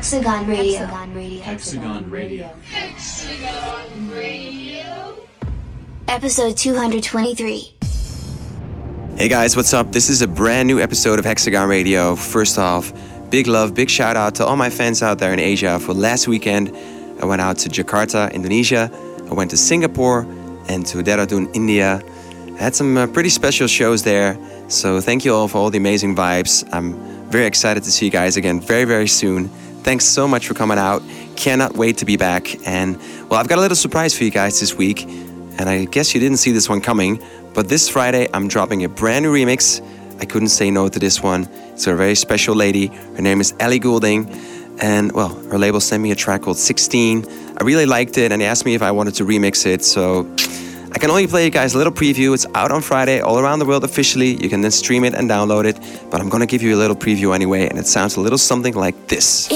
Diablo, Hexagon Radio. Hexagon Radio. Episode 223. Hey guys, what's up? This is a brand new episode of Hexagon Radio. First off, big love, big shout out to all my fans out there in Asia. For last weekend, I went out to Jakarta, Indonesia. I went to Singapore and to Dehradun, India. I had some uh, pretty special shows there. So thank you all for all the amazing vibes. I'm very excited to see you guys again very, very soon. Thanks so much for coming out. Cannot wait to be back. And well, I've got a little surprise for you guys this week. And I guess you didn't see this one coming, but this Friday I'm dropping a brand new remix. I couldn't say no to this one. It's a very special lady. Her name is Ellie Goulding. And well, her label sent me a track called 16. I really liked it and they asked me if I wanted to remix it. So I can only play you guys a little preview. It's out on Friday all around the world officially. You can then stream it and download it. But I'm gonna give you a little preview anyway, and it sounds a little something like this.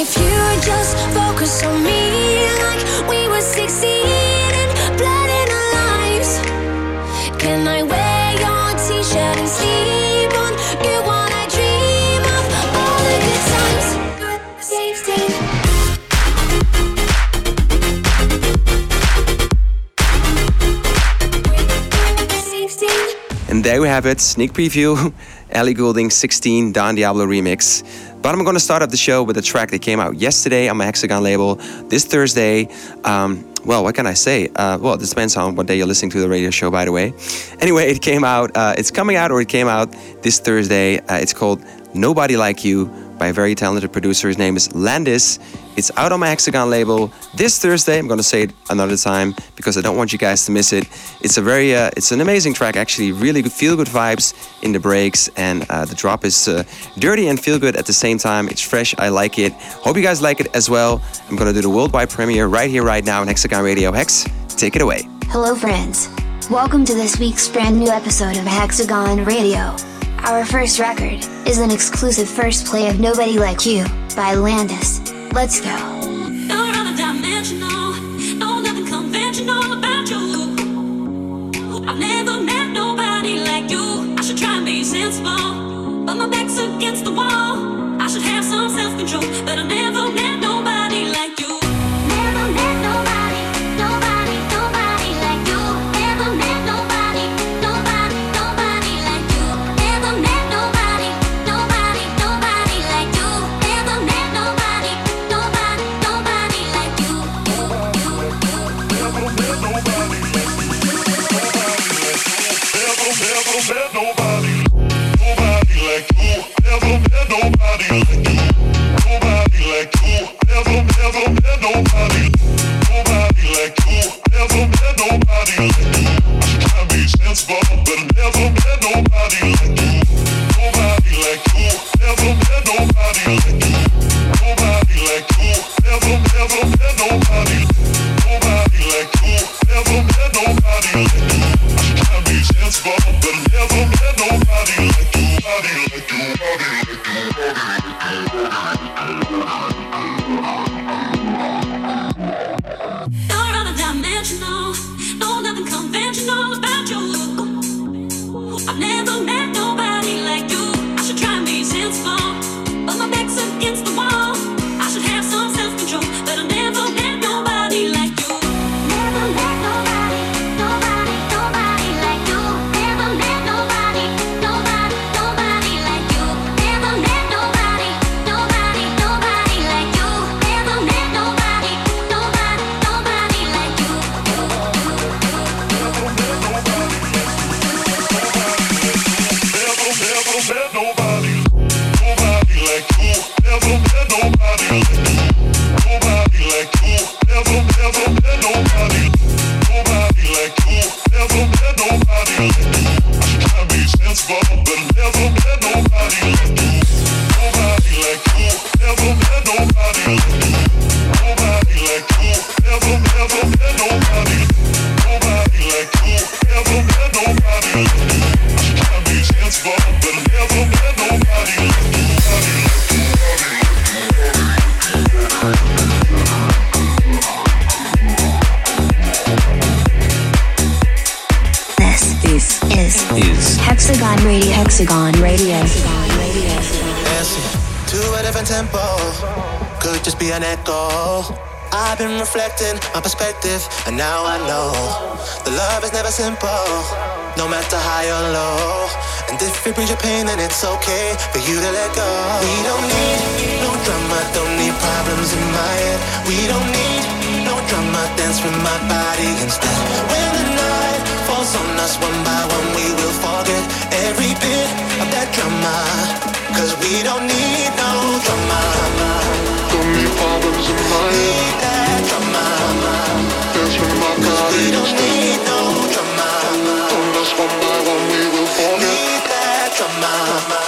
There we have it, sneak preview, Ellie Goulding 16 Don Diablo remix. But I'm gonna start up the show with a track that came out yesterday on my Hexagon label. This Thursday, um, well, what can I say? Uh, well, this depends on what day you're listening to the radio show, by the way. Anyway, it came out, uh, it's coming out or it came out this Thursday. Uh, it's called Nobody Like You by a very talented producer. His name is Landis. It's out on my Hexagon label this Thursday. I'm gonna say it another time because I don't want you guys to miss it. It's a very, uh, it's an amazing track actually. Really good, feel good vibes in the breaks, and uh, the drop is uh, dirty and feel good at the same time. It's fresh. I like it. Hope you guys like it as well. I'm gonna do the worldwide premiere right here, right now on Hexagon Radio. Hex, take it away. Hello, friends. Welcome to this week's brand new episode of Hexagon Radio. Our first record is an exclusive first play of Nobody Like You by Landis. Let's go. Against the wall. I should have some self-control, but I never met nobody like you. You're Radio. Dancing to a different tempo could just be an echo. I've been reflecting my perspective, and now I know the love is never simple, no matter high or low. And if it brings you pain, then it's okay for you to let go. We don't need no drama, don't need problems in my head. We don't need no drama, dance with my body instead. When the night falls on us one by one, we will forget every bit of that drama. Cause we don't need no drama. Don't need problems in my. Need that drama. Dance with my body we don't need no drama. On us one by one, we will forget. Need that drama.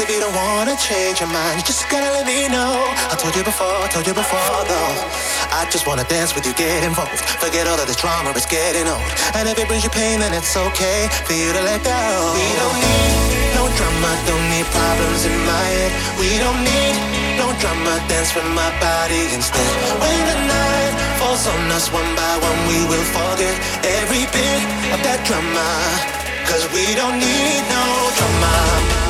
If you don't wanna change your mind, you just gotta let me know. I told you before, I told you before though. I just wanna dance with you, get involved. Forget all of this drama, it's getting old. And if it brings you pain, then it's okay for you to let go. We don't need no drama, don't need problems in my head. We don't need no drama, dance with my body instead. When the night falls on us one by one, we will forget every bit of that drama. Cause we don't need no drama.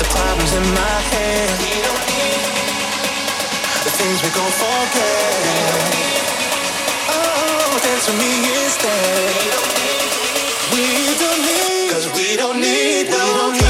The problems in my head. We don't need the things we gon' forget. Oh, dance with me instead. We don't need, cause we don't need no drama. Problems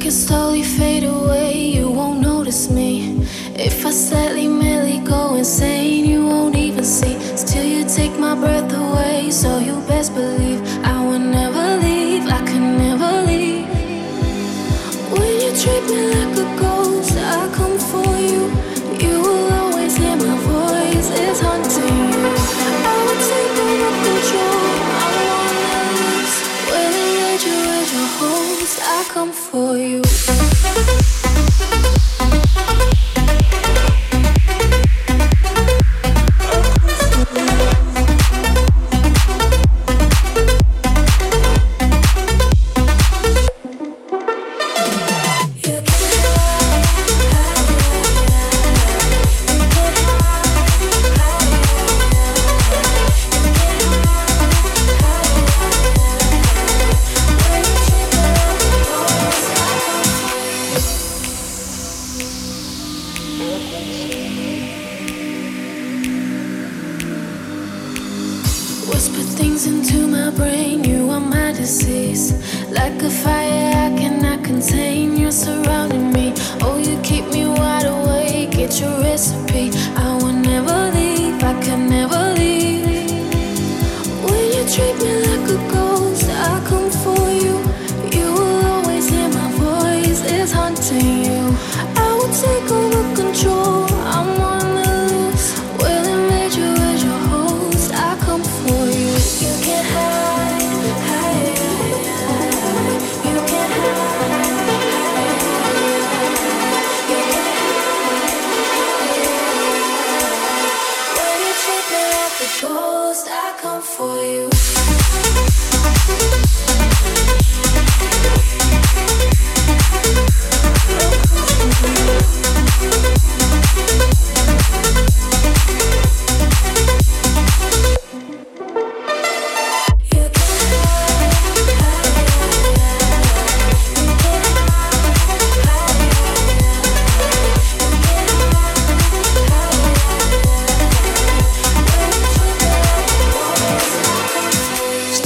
can slowly fade away, you won't notice me. If I slightly merely go insane. ghost, I come for you.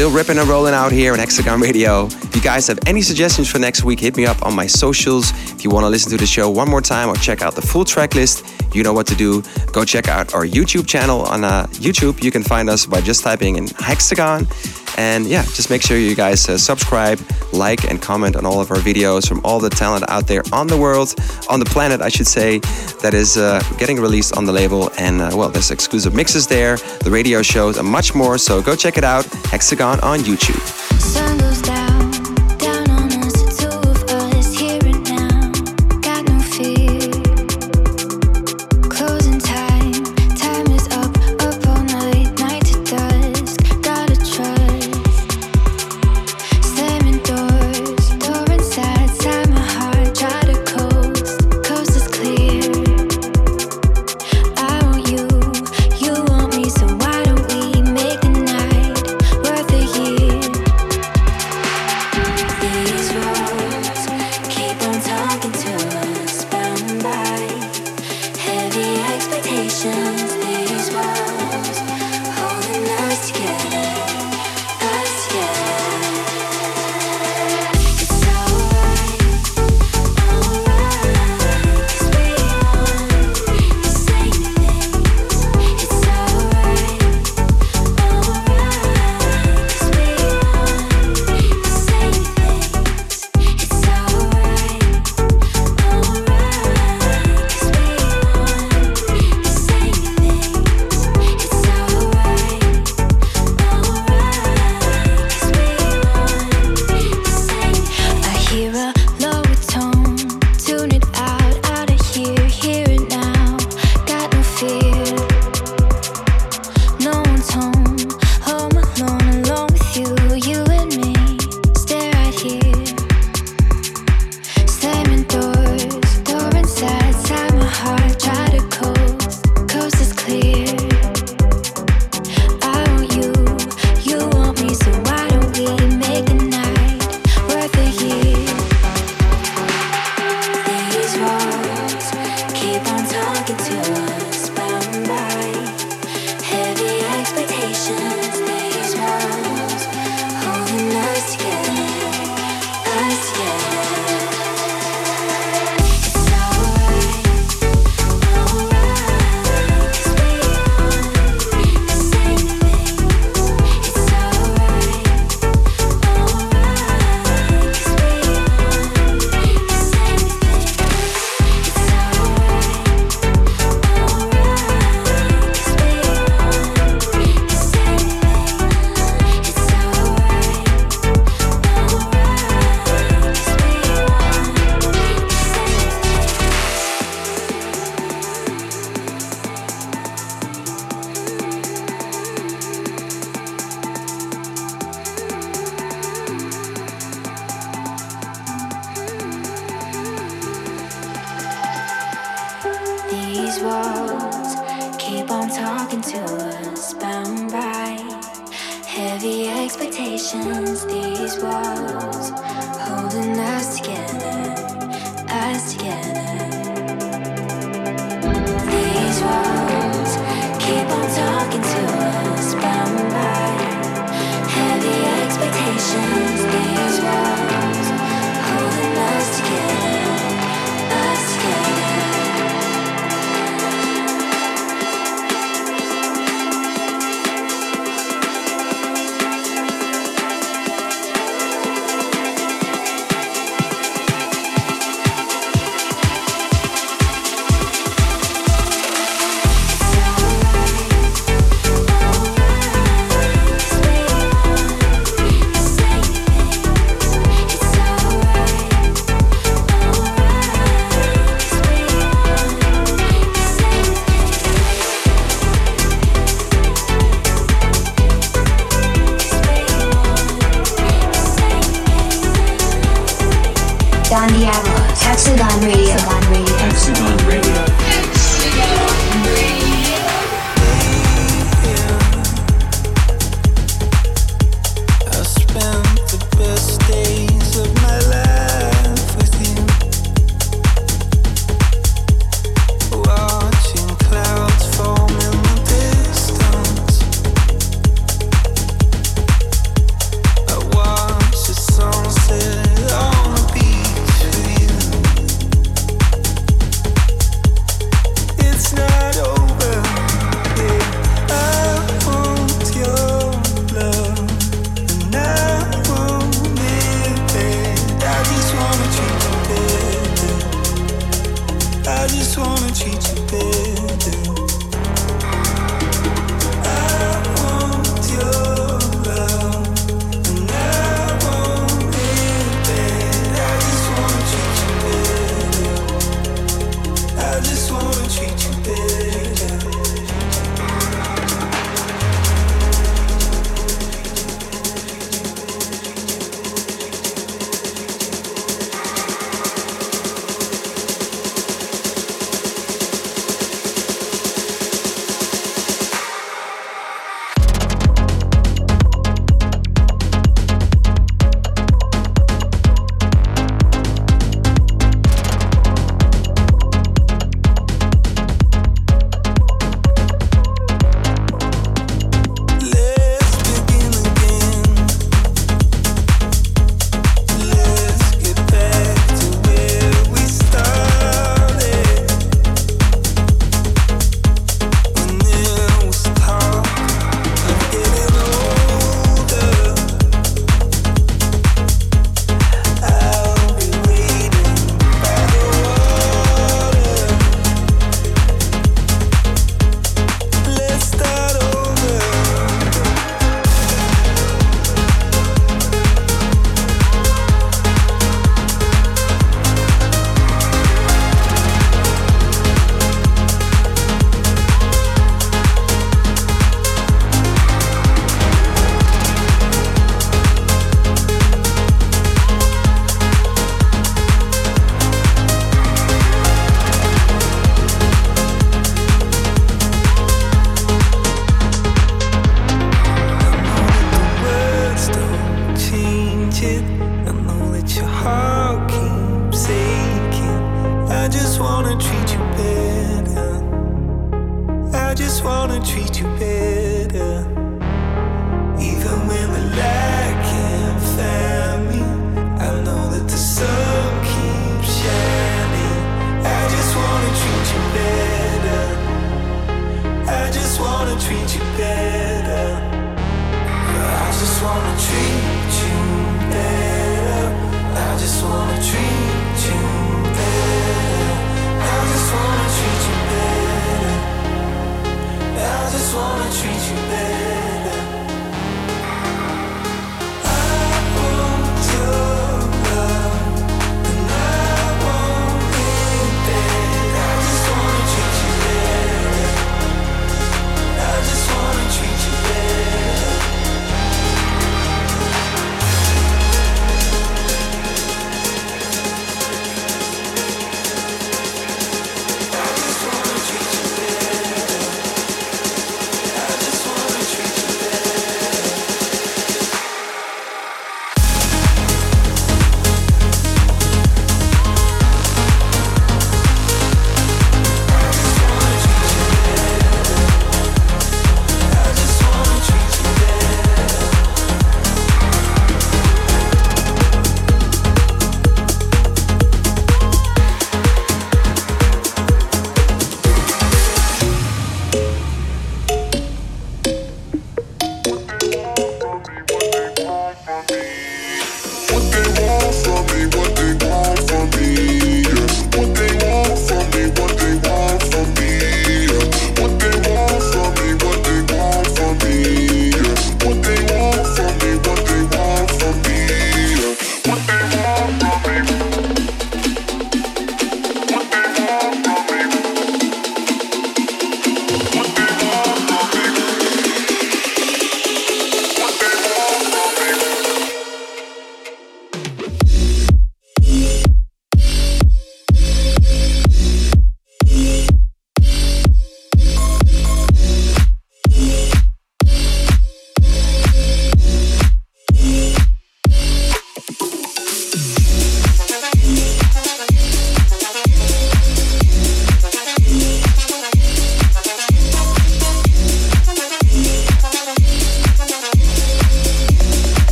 Still ripping and rolling out here on Hexagon Radio. If you guys have any suggestions for next week, hit me up on my socials. If you want to listen to the show one more time or check out the full track list, you know what to do. Go check out our YouTube channel on uh, YouTube. You can find us by just typing in Hexagon. And yeah, just make sure you guys uh, subscribe, like, and comment on all of our videos from all the talent out there on the world, on the planet, I should say, that is uh, getting released on the label. And uh, well, there's exclusive mixes there, the radio shows, and much more. So go check it out, Hexagon on YouTube. talking to us, bound by heavy expectations. These walls holding us.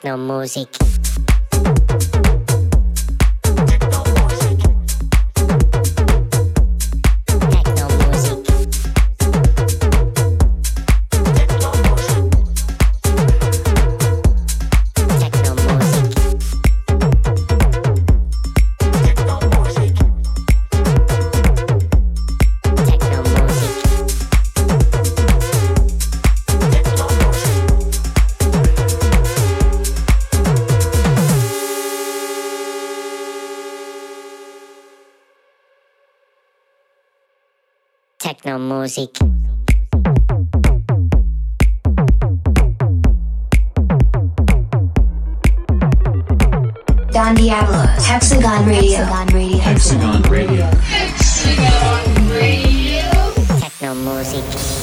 techno music. music. Don Diablo, Hexagon Radio. Hexagon Radio. Hexagon Radio. Hexagon Radio. Techno music.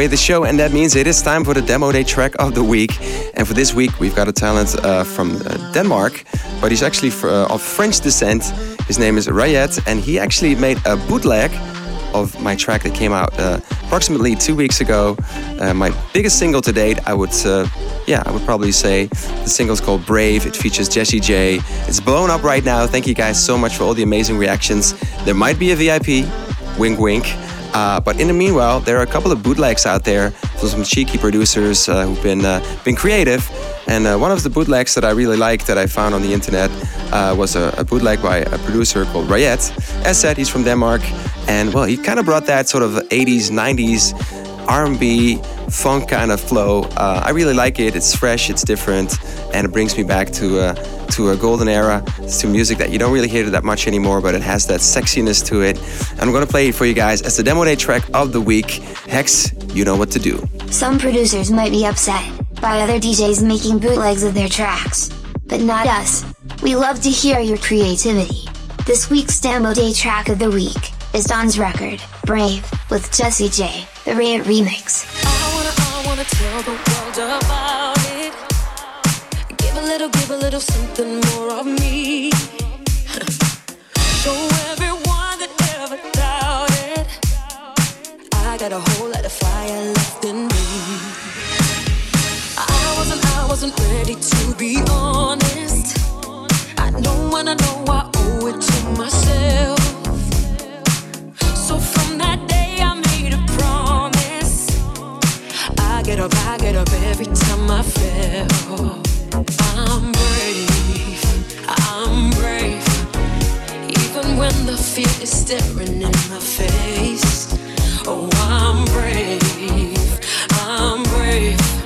halfway the show, and that means it is time for the Demo Day track of the week. And for this week, we've got a talent uh, from uh, Denmark, but he's actually for, uh, of French descent. His name is Rayet, and he actually made a bootleg of my track that came out uh, approximately two weeks ago. Uh, my biggest single to date, I would, uh, yeah, I would probably say the single's called Brave. It features Jessie J. It's blown up right now. Thank you guys so much for all the amazing reactions. There might be a VIP. Wink, wink. Uh, but in the meanwhile, there are a couple of bootlegs out there from some cheeky producers uh, who've been uh, been creative. And uh, one of the bootlegs that I really liked that I found on the internet uh, was a, a, bootleg by a producer called Rayet. As said, he's from Denmark, and well, he kind of brought that sort of 80s, 90s R&B funk kind of flow. Uh, I really like it. It's fresh, it's different, and it brings me back to to a golden era, to music that you don't really hear that much anymore, but it has that sexiness to it. I'm gonna play it for you guys as the demo day track of the week. Hex, you know what to do. Some producers might be upset by other DJs making bootlegs of their tracks, but not us. We love to hear your creativity. This week's demo day track of the week is Don's record, Brave, with Jessie J, the Rayet remix. I wanna, I wanna tell the world about little, give a little something more of me. Show everyone that ever doubted. I got a whole lot of fire left in me. I wasn't, I wasn't ready to be honest. I know I know I owe it to myself. Get up, I get up every time I fell. I'm brave, I'm brave. Even when the fear is staring in my face. Oh, I'm brave, I'm brave.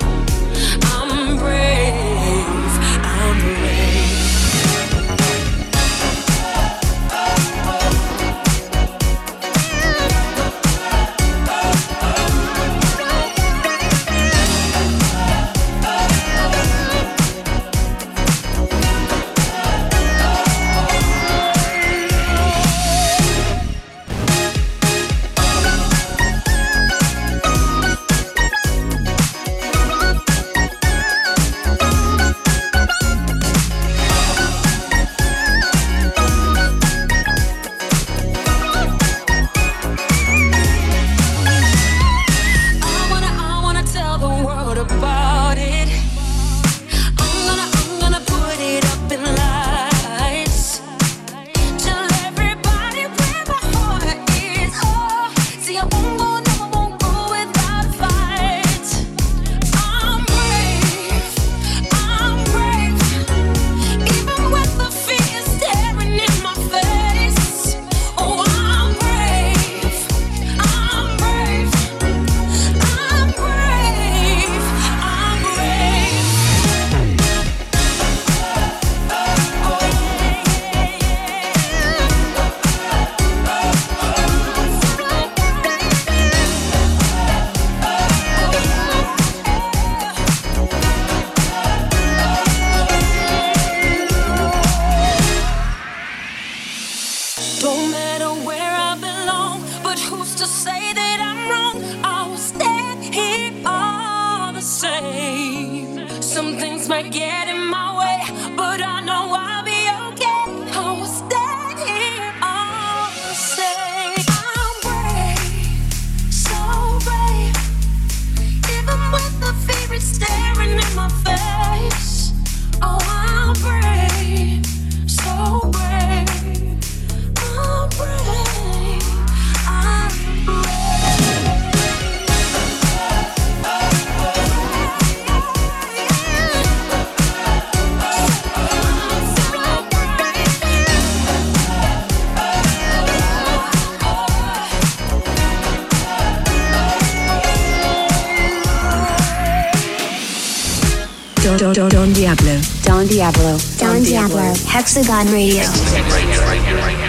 Diablo. Don, Diablo. Hexagon Radio. Hexagon Radio.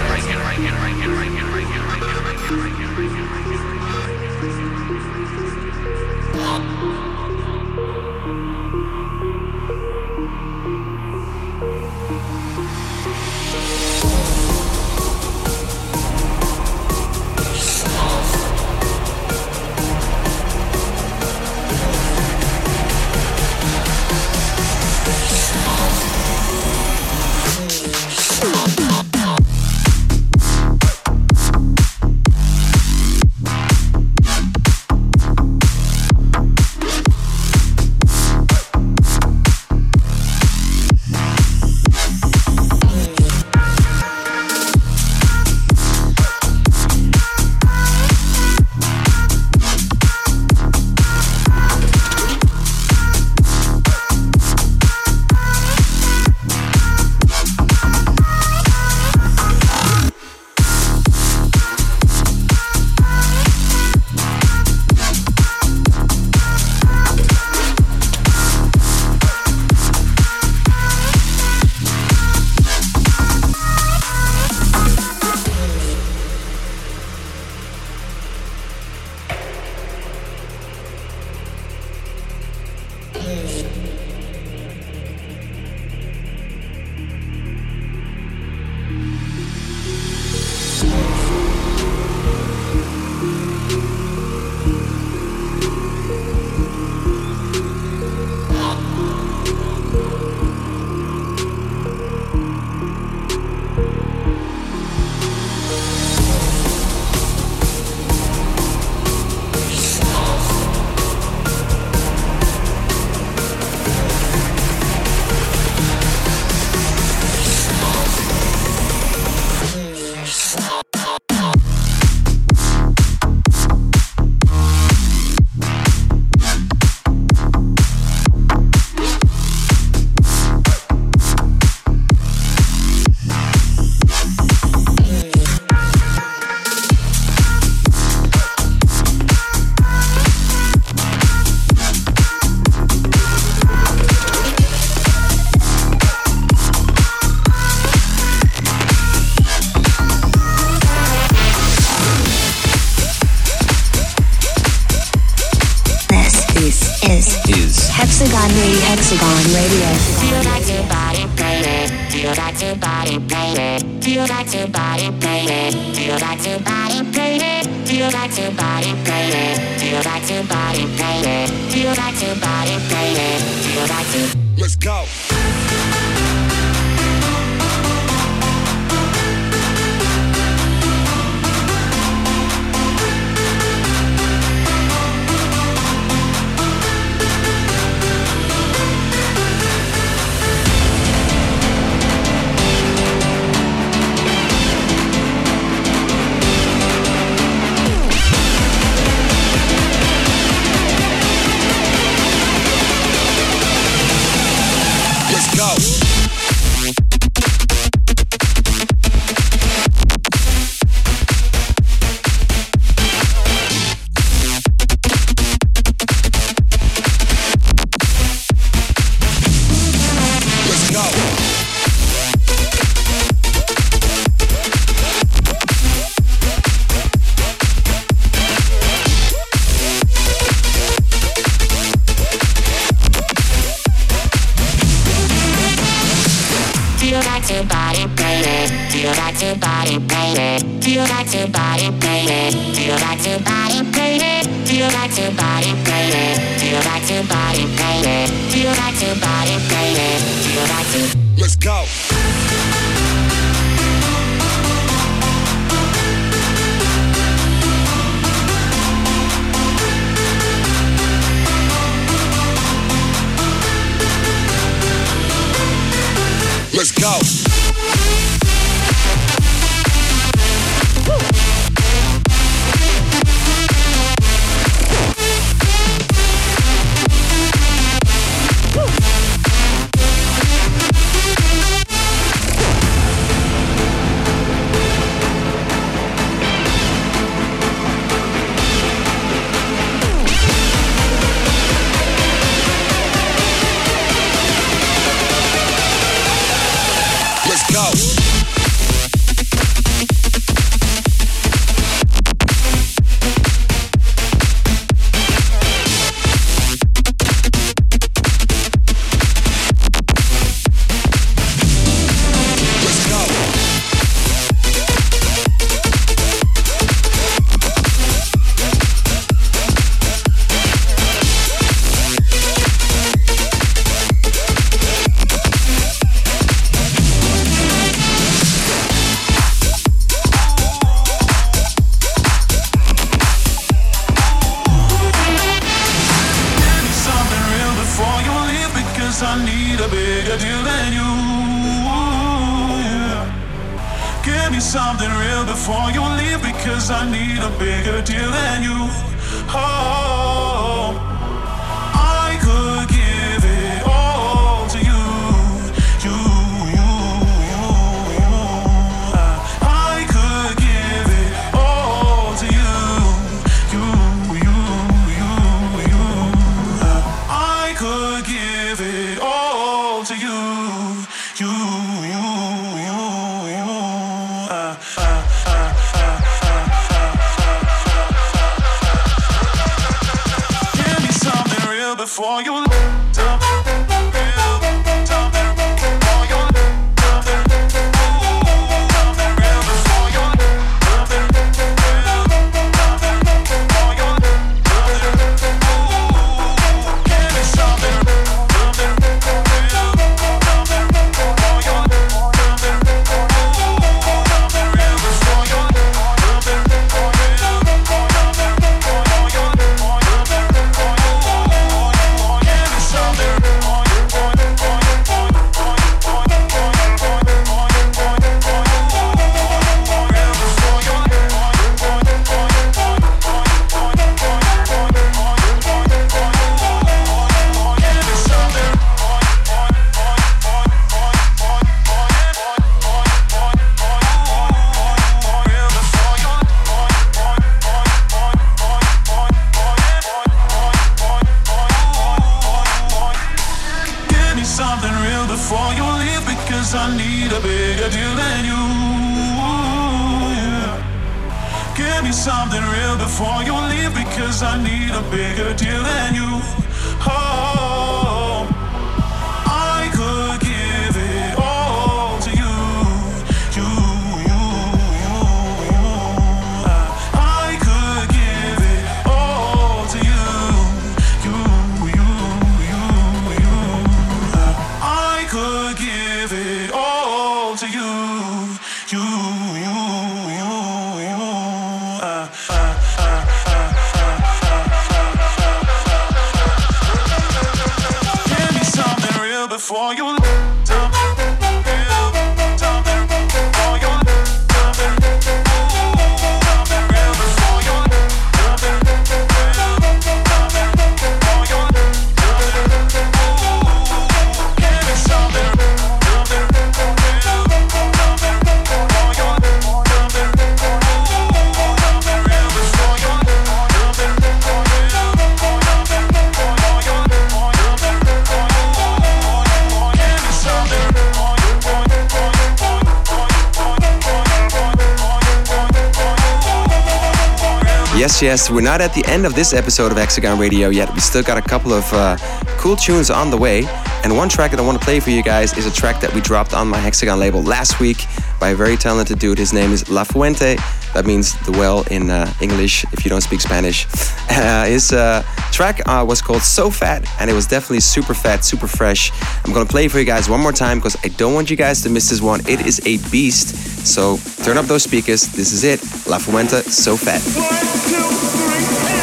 We're not at the end of this episode of Hexagon Radio yet. We still got a couple of uh, cool tunes on the way. And one track that I want to play for you guys is a track that we dropped on my Hexagon label last week by a very talented dude. His name is La Fuente. That means the well in uh, English if you don't speak Spanish. His uh, track uh, was called So Fat, and it was definitely super fat, super fresh. I'm gonna play it for you guys one more time because I don't want you guys to miss this one. It is a beast. So turn up those speakers. This is it. La Fuente, So Fat. Hey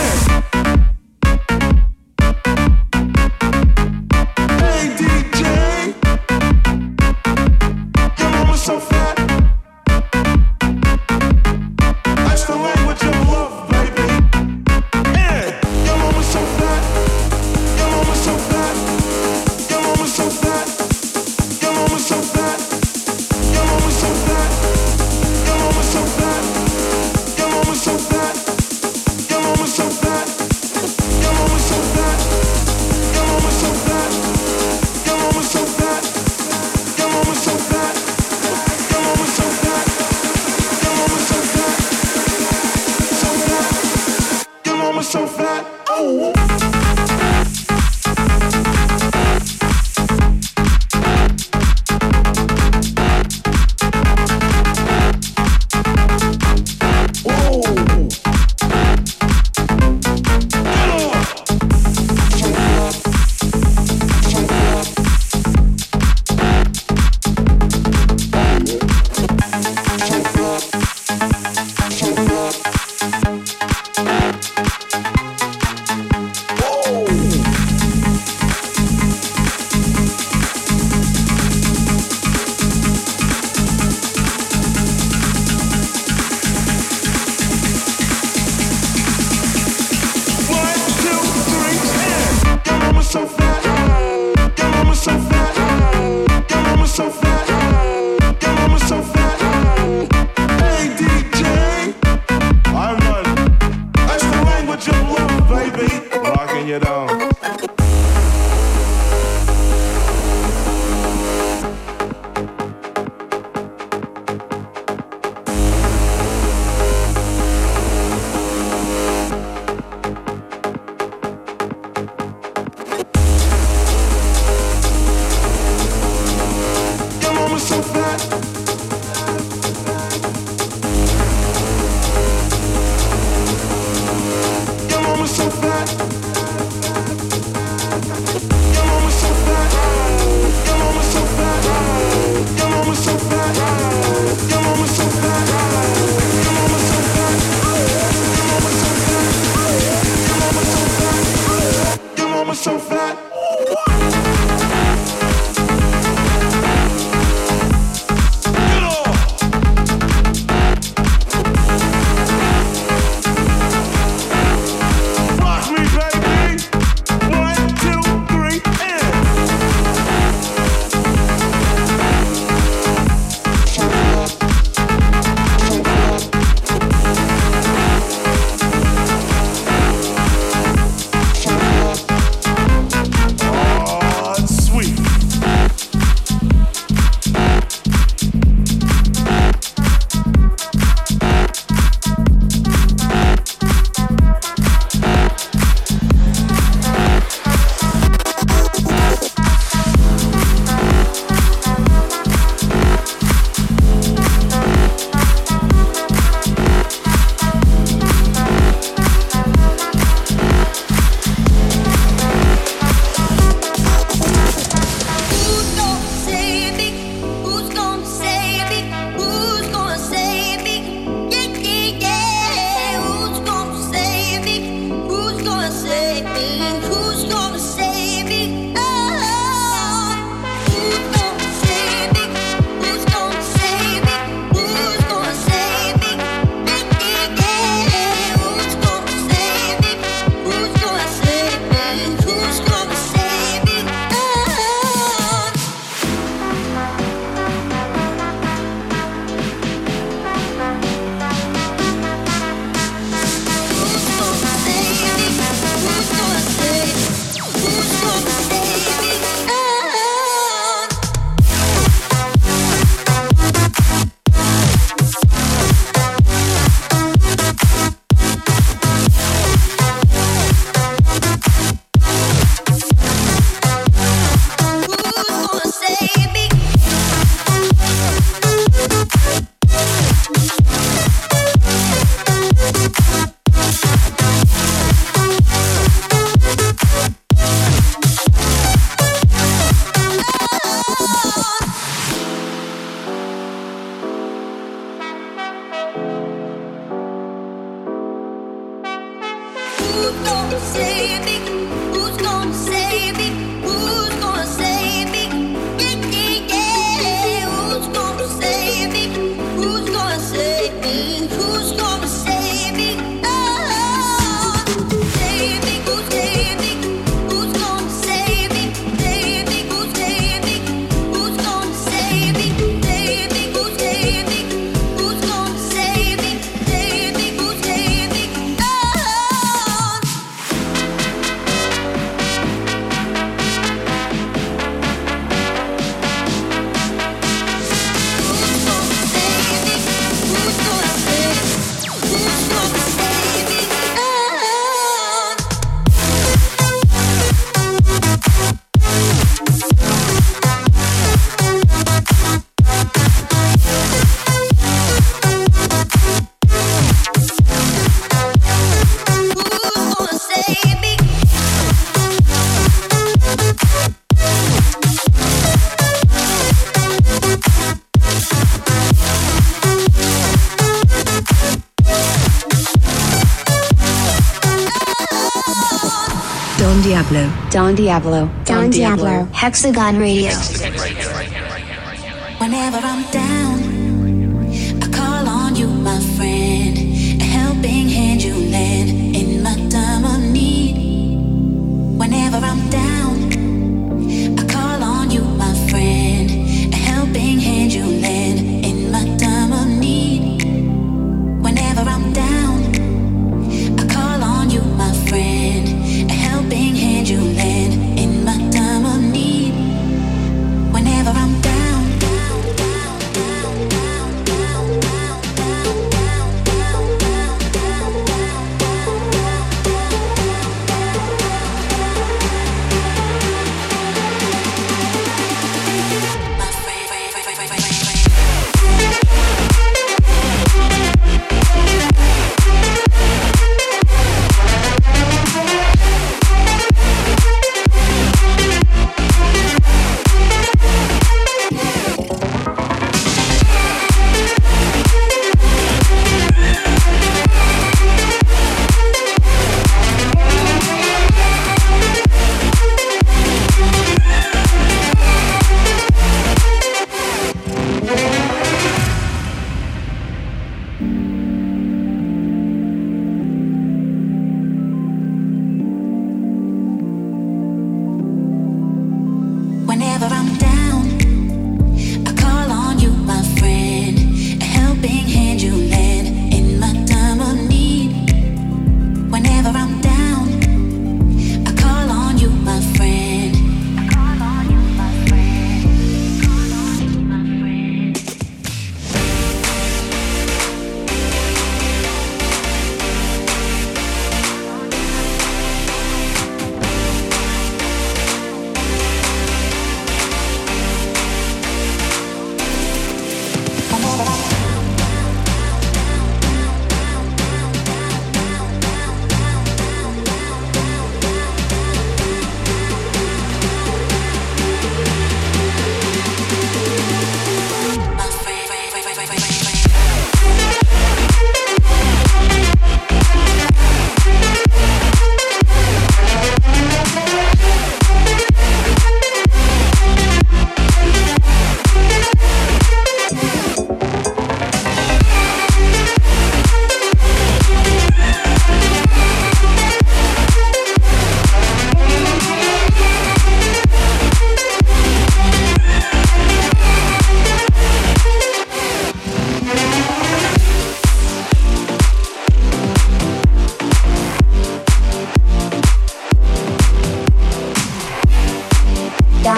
Don Diablo. Don Diablo. Hexagon Radio.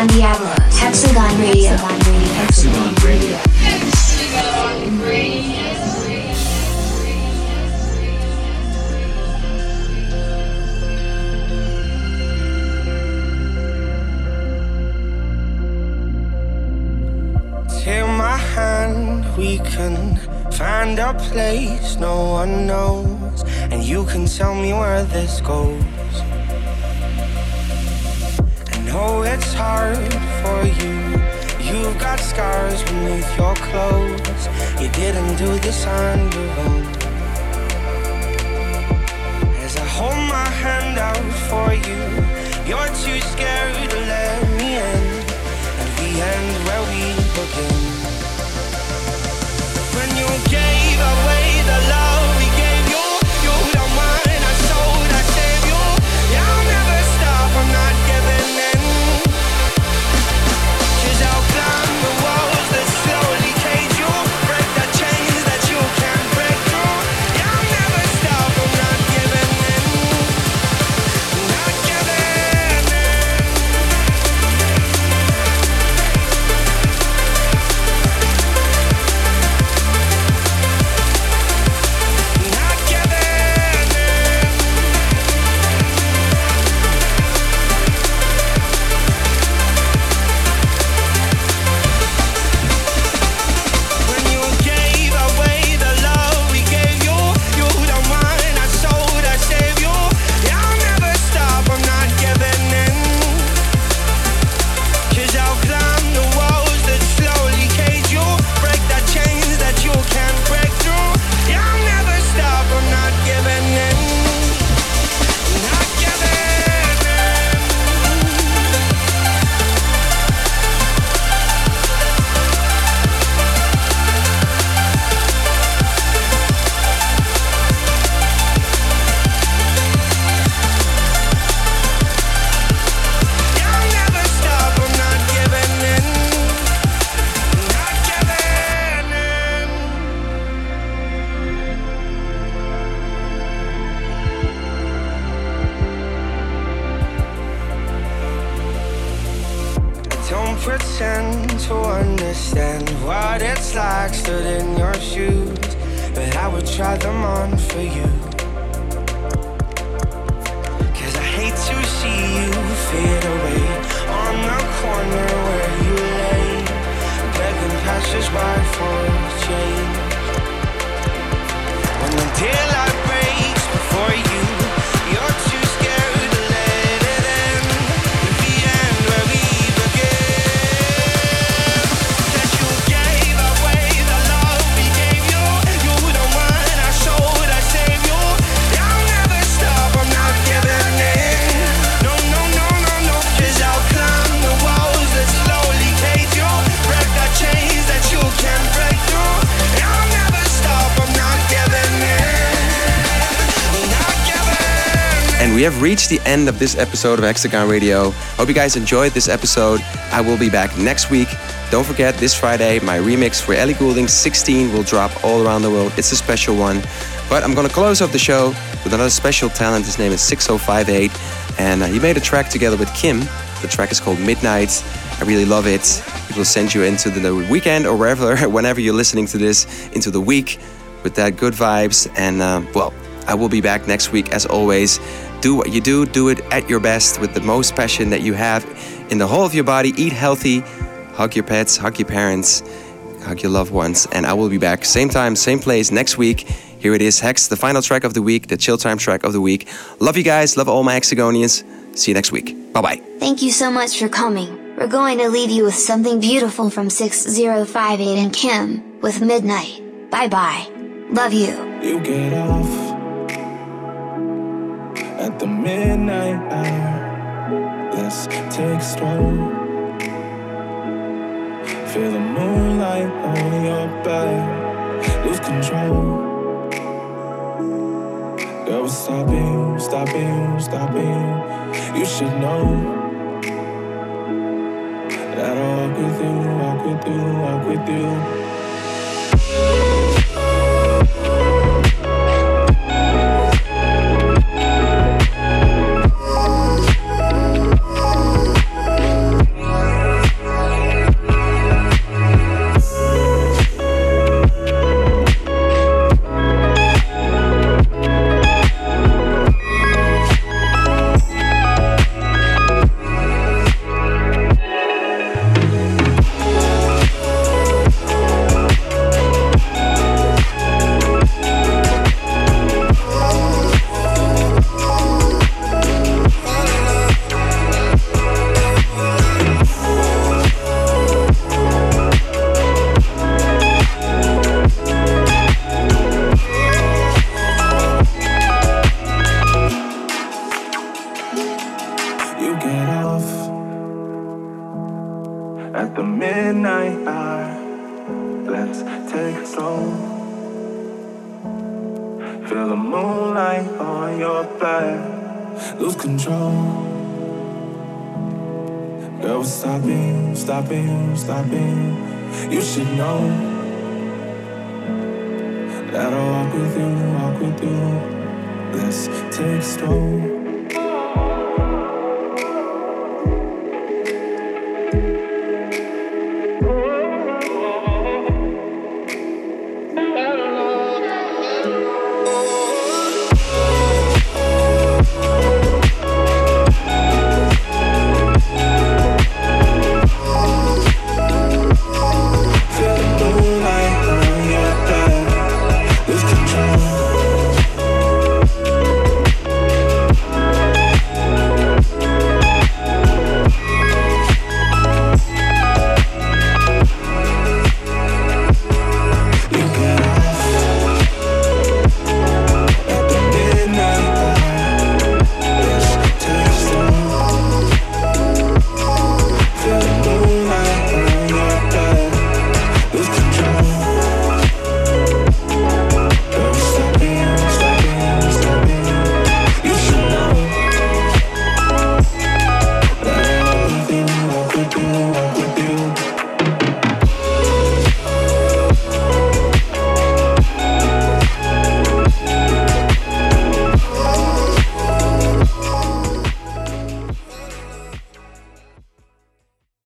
Don Diablo. Hexagon Radio. Hexagon Radio. Hexagon Radio. Take my hand, we can find a place no one knows, and you can tell me where this goes. Know it's hard for you. You've got scars beneath your clothes. You didn't do this on your own. As I hold my hand out for you, you're too scared to let me in. And we end where we begin. When you gave away the love reached the end of this episode of Hexagon Radio. Hope you guys enjoyed this episode. I will be back next week. Don't forget, this Friday, my remix for Ellie Goulding 16 will drop all around the world. It's a special one. But I'm going to close off the show with another special talent. His name is 6058. And uh, he made a track together with Kim. The track is called Midnight. I really love it. It will send you into the weekend or wherever, whenever you're listening to this, into the week with that good vibes. And uh, well, I will be back next week as always. Do what you do, do it at your best with the most passion that you have in the whole of your body. Eat healthy, hug your pets, hug your parents, hug your loved ones. And I will be back same time, same place next week. Here it is, Hex, the final track of the week, the chill time track of the week. Love you guys, love all my Hexagonians. See you next week. Bye bye. Thank you so much for coming. We're going to leave you with something beautiful from 6058 and Kim, with Midnight. Bye bye. Love you. You get off at the midnight hour. Let's take a stroll. Feel the moonlight on your back. Lose control. Girl, stopping, stopping, stopping. You should know that I'll walk with you, walk with you, walk with you. Lose control. Girl, we're stopping, stopping, stopping. You should know that I'll walk with you, walk with you. Let's take it slow.